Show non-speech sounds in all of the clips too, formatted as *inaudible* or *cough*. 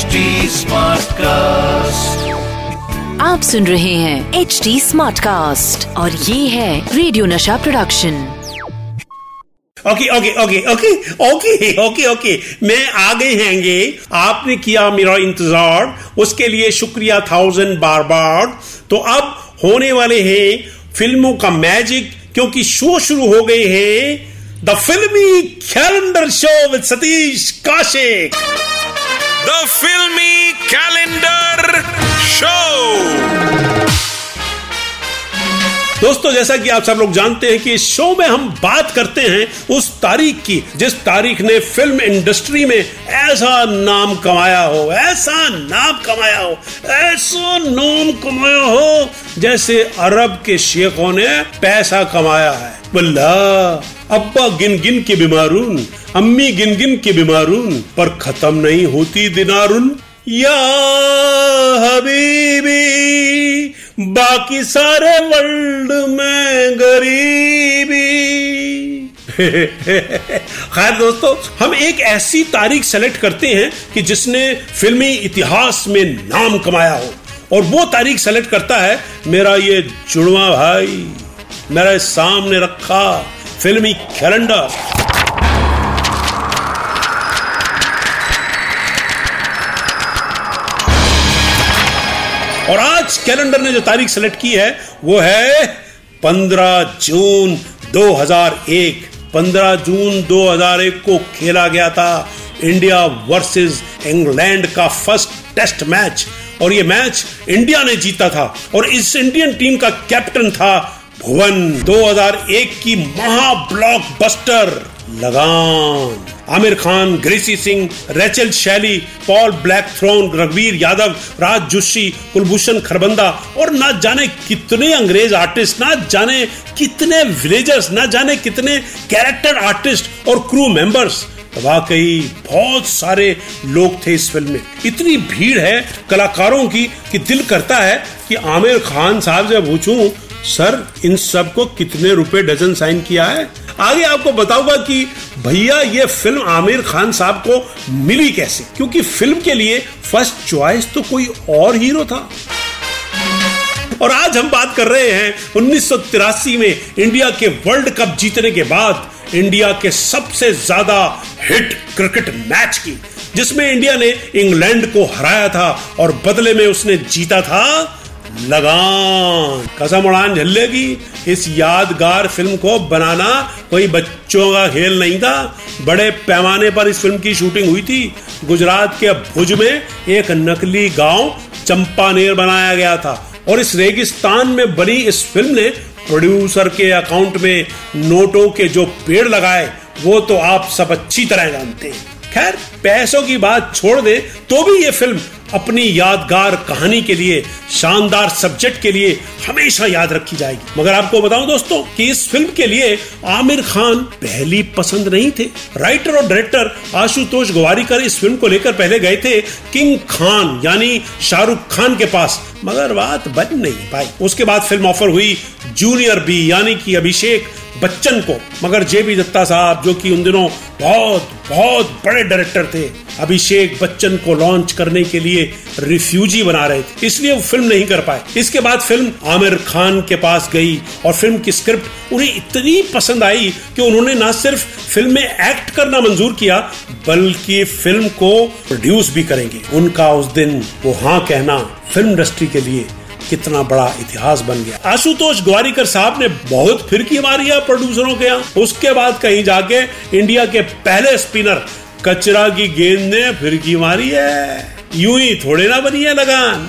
HD cast आप सुन रहे हैं एच डी स्मार्ट कास्ट और ये है radio Nasha production okay okay okay okay okay okay okay मैं आ गए हैंगे। आपने किया मेरा इंतज़ार। उसके लिए शुक्रिया थाउज़ेंड बार बार। तो अब होने वाले हैं फ़िल्मों का मैजिक क्योंकि शो शुरू हो गए हैं। The filmy calendar show with Satish Kaushik the filmy calendar show दोस्तों, जैसा कि आप सब लोग जानते हैं कि इस शो में हम बात करते हैं उस तारीख की, जिस तारीख ने फ़िल्म इंडस्ट्री में ऐसा नाम कमाया हो, ऐसा नाम कमाया हो, ऐसा नाम कमाया हो, जैसे अरब के शेखों ने पैसा कमाया है। बल्ला अब्बा गिन गिन के बीमारून, अम्मी गिन गिन के बीमारून, पर खत्म नहीं होती दिनारुन या हबीबी, बाकी सारे वर्ल्ड में गरीबी। *laughs* खैर दोस्तों, हम एक ऐसी तारीख सेलेक्ट करते हैं कि जिसने फिल्मी इतिहास में नाम कमाया हो। और वो तारीख सेलेक्ट करता है मेरा ये जुड़वा भाई। मेरा सामने रखा फिल्मी कैलेंडर। और आज कैलेंडर ने जो तारीख सेलेक्ट की है, वो है 15 जून 2001 15 जून 2001 को खेला गया था इंडिया वर्सेस इंग्लैंड का फ़र्स्ट टेस्ट मैच। और ये मैच इंडिया ने जीता था। और इस इंडियन टीम का कैप्टन था भुवन 2001 की महा blockbuster Lagaan. Aamir Khan, Gracy Singh, Rachel Shelley, Paul Blackthorne Raghubir Yadav, Raj Joshi, Kulbhushan Kharbanda और ना जाने कितने अंग्रेज़ आर्टिस्ट ना जाने कितने विलेजर्स ना जाने कितने कैरेक्टर आर्टिस्ट और क्रू मेंबर्स वाकई बहुत सारे लोग थे इस फ़िल्म में। इतनी भीड़ है कलाकारों की कि दिल करता है कि आमिर खान साहब से पूछूँ सर, इन सबको कितने रुपए डजन साइन किया है? आगे आपको बताऊँगा कि भैया, ये फ़िल्म आमिर खान साहब को मिली कैसे? क्योंकि फ़िल्म के लिए फ़र्स्ट चॉइस तो कोई और हीरो था। और आज हम बात कर रहे हैं उन्नीस सौ तिरासी में इंडिया के वर्ल्ड कप जीतने के बाद इंडिया के सबसे ज़्यादा हिट क्रिकेट मैच की, जिसमें इंडिया ने इंग्लैंड को हराया था और बदले में उसने जीता था लगान। कसम उड़ान झल्ले की इस यादगार फ़िल्म को बनाना कोई बच्चों का खेल नहीं था। बड़े पैमाने पर इस फ़िल्म की शूटिंग हुई थी। गुजरात के भुज में एक नकली गाँव चंपानेर बनाया गया था और इस रेगिस्तान में बनी इस फ़िल्म ने प्रोड्यूसर के अकाउंट में नोटों के जो पेड़ लगाए, वो तो आप सब अच्छी तरह जानते हैं। खैर, पैसों की बात छोड़ दे तो भी ये फ़िल्म अपनी यादगार कहानी के लिए, शानदार सब्जेक्ट के लिए हमेशा याद रखी जाएगी। मगर आपको बताऊँ दोस्तों कि इस फ़िल्म के लिए आमिर खान पहली पसंद नहीं थे। राइटर और डायरेक्टर आशुतोष गवारीकर इस फ़िल्म को लेकर पहले गए थे किंग खान यानी शाहरुख खान के पास। मगर बात बन नहीं पाई। उसके बाद फ़िल्म ऑफ़र हुई जूनियर बी यानी कि अभिषेक। बच्चन को, मगर जे बी दत्ता साहब, जो कि उन दिनों बहुत बहुत बड़े डायरेक्टर थे, अभिषेक बच्चन को लॉन्च करने के लिए रिफ्यूजी बना रहे थे। इसलिए वो फ़िल्म नहीं कर पाए। इसके बाद फ़िल्म आमिर खान के पास गई, और फ़िल्म की स्क्रिप्ट उन्हें इतनी पसंद आई कि उन्होंने ना सिर्फ़ फ़िल्म में एक्ट करना मंजूर किया, बल्कि फ़िल्म को प्रोड्यूस भी करेंगे। उनका उस दिन वो हाँ कहना फ़िल्म इंडस्ट्री के लिए कितना बड़ा इतिहास बन गया। आशुतोष ग्वारिकर साहब ने बहुत फिरकी मारी है प्रोड्यूसरों के यहाँ। उसके बाद कहीं जाके इंडिया के पहले स्पिनर कचरा की गेंद ने फिरकी मारी है। यूँ ही थोड़े ना बनी है लगान।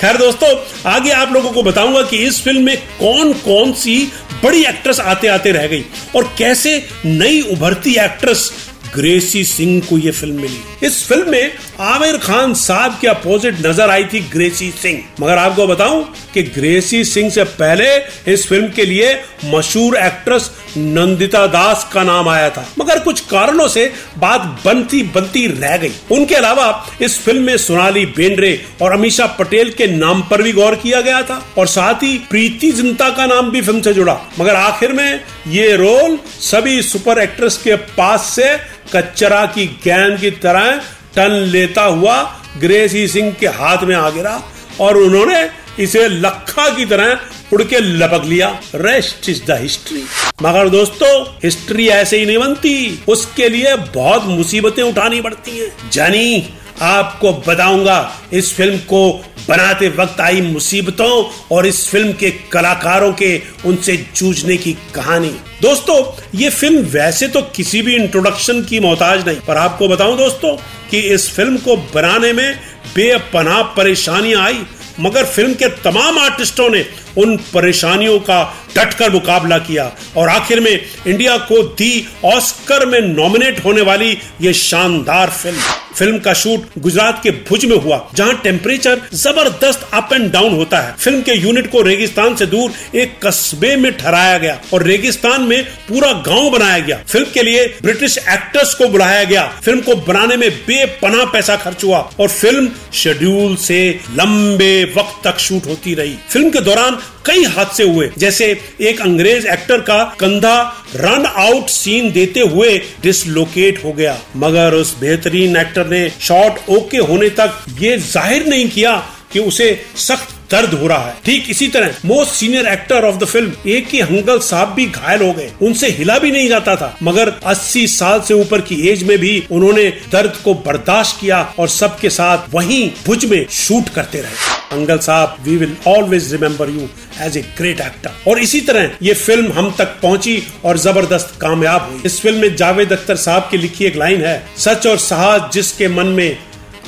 खैर दोस्तों, आगे आप लोगों को बताऊँगा कि इस फ़िल्म में कौन कौन सी बड़ी एक्ट्रेस आते आते रह गई और कैसे नई उभरती एक्ट्रेस ग्रेसी सिंह को यह फ़िल्म मिली। इस फ़िल्म में आमिर खान साहब के अपोजिट नज़र आई थी ग्रेसी सिंह। मगर आपको बताऊँ कि ग्रेसी सिंह से पहले इस फ़िल्म के लिए मशहूर एक्ट्रेस नंदिता दास का नाम आया था। मगर कुछ कारणों से बात बनती बनती रह गई। उनके अलावा इस फ़िल्म में सोनाली बेंद्रे और अमीषा पटेल के नाम पर भी गौर किया गया था और साथ ही प्रीति जिंता का नाम भी फ़िल्म से जुड़ा। मगर आखिर में ये रोल सभी सुपर एक्ट्रेस के पास से कच्चरा की गेंद की तरह टन लेता हुआ ग्रेसी सिंह के हाथ में आ गिरा और उन्होंने इसे लखा की तरह उड़ के लपक लिया। रेस्ट इज़ द हिस्ट्री मगर दोस्तों हिस्ट्री ऐसे ही नहीं बनती। उसके लिए बहुत मुसीबतें उठानी पड़ती हैं। जानी, आपको बताऊँगा, इस फ़िल्म को बनाते वक्त आई मुसीबतों और इस फ़िल्म के कलाकारों के उनसे जूझने की कहानी। दोस्तों, ये फ़िल्म वैसे तो किसी भी इंट्रोडक्शन की मोहताज नहीं, पर आपको बताऊँ दोस्तों कि इस फ़िल्म को बनाने में बेपनाह परेशानियाँ आई, मगर फ़िल्म के तमाम आर्टिस्टों ने उन परेशानियों का डटकर मुकाबला किया और आखिर में इंडिया को दी ऑस्कर में नॉमिनेट होने वाली ये शानदार फ़िल्म। फ़िल्म का शूट गुजरात के भुज में हुआ, जहाँ टेम्परेचर ज़बरदस्त अप एंड डाउन होता है। फ़िल्म के यूनिट को रेगिस्तान से दूर एक कस्बे में ठहराया गया और रेगिस्तान में पूरा गाँव बनाया गया। फ़िल्म के लिए ब्रिटिश एक्टर्स को बुलाया गया। फ़िल्म को बनाने में बेपना पैसा खर्च हुआ और फ़िल्म शेड्यूल से लंबे वक्त तक शूट होती रही। फ़िल्म के दौरान कई हादसे हुए, जैसे एक अंग्रेज़ एक्टर का कंधा रन आउट सीन देते हुए डिसलोकेट हो गया। मगर उस बेहतरीन एक्टर ने शॉट ओके होने तक ये ज़ाहिर नहीं किया कि उसे सख्त दर्द हो रहा है। ठीक इसी तरह most senior actor of the film एक ही हंगल साहब भी घायल हो गए। उनसे हिला भी नहीं जाता था। मगर 80 साल से ऊपर की एज में भी उन्होंने दर्द को बर्दाश्त किया और सबके साथ वहीं भुज में शूट करते रहे। अंगल साहब we will always remember you as a great actor और इसी तरह, ये फ़िल्म हम तक पहुँची और ज़बरदस्त कामयाब हुई। इस फ़िल्म में जावेद अख्तर साहब की लिखी एक लाइन है, सच और साहस जिसके मन में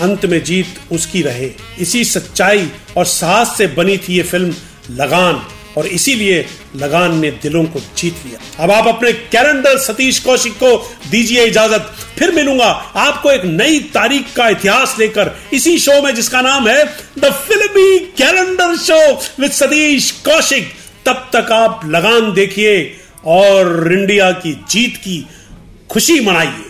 अंत में जीत उसकी रहे। इसी सच्चाई और साहस से बनी थी ये फ़िल्म लगान, और इसीलिए लगान ने दिलों को जीत लिया। अब आप अपने कैलेंडर सतीश कौशिक को दीजिए इजाज़त। फिर मिलूँगा आपको एक नई तारीख का इतिहास लेकर इसी शो में जिसका नाम है the filmy calendar show with Satish Kaushik. तब तक आप लगान देखिए और इंडिया की जीत की खुशी मनाइए।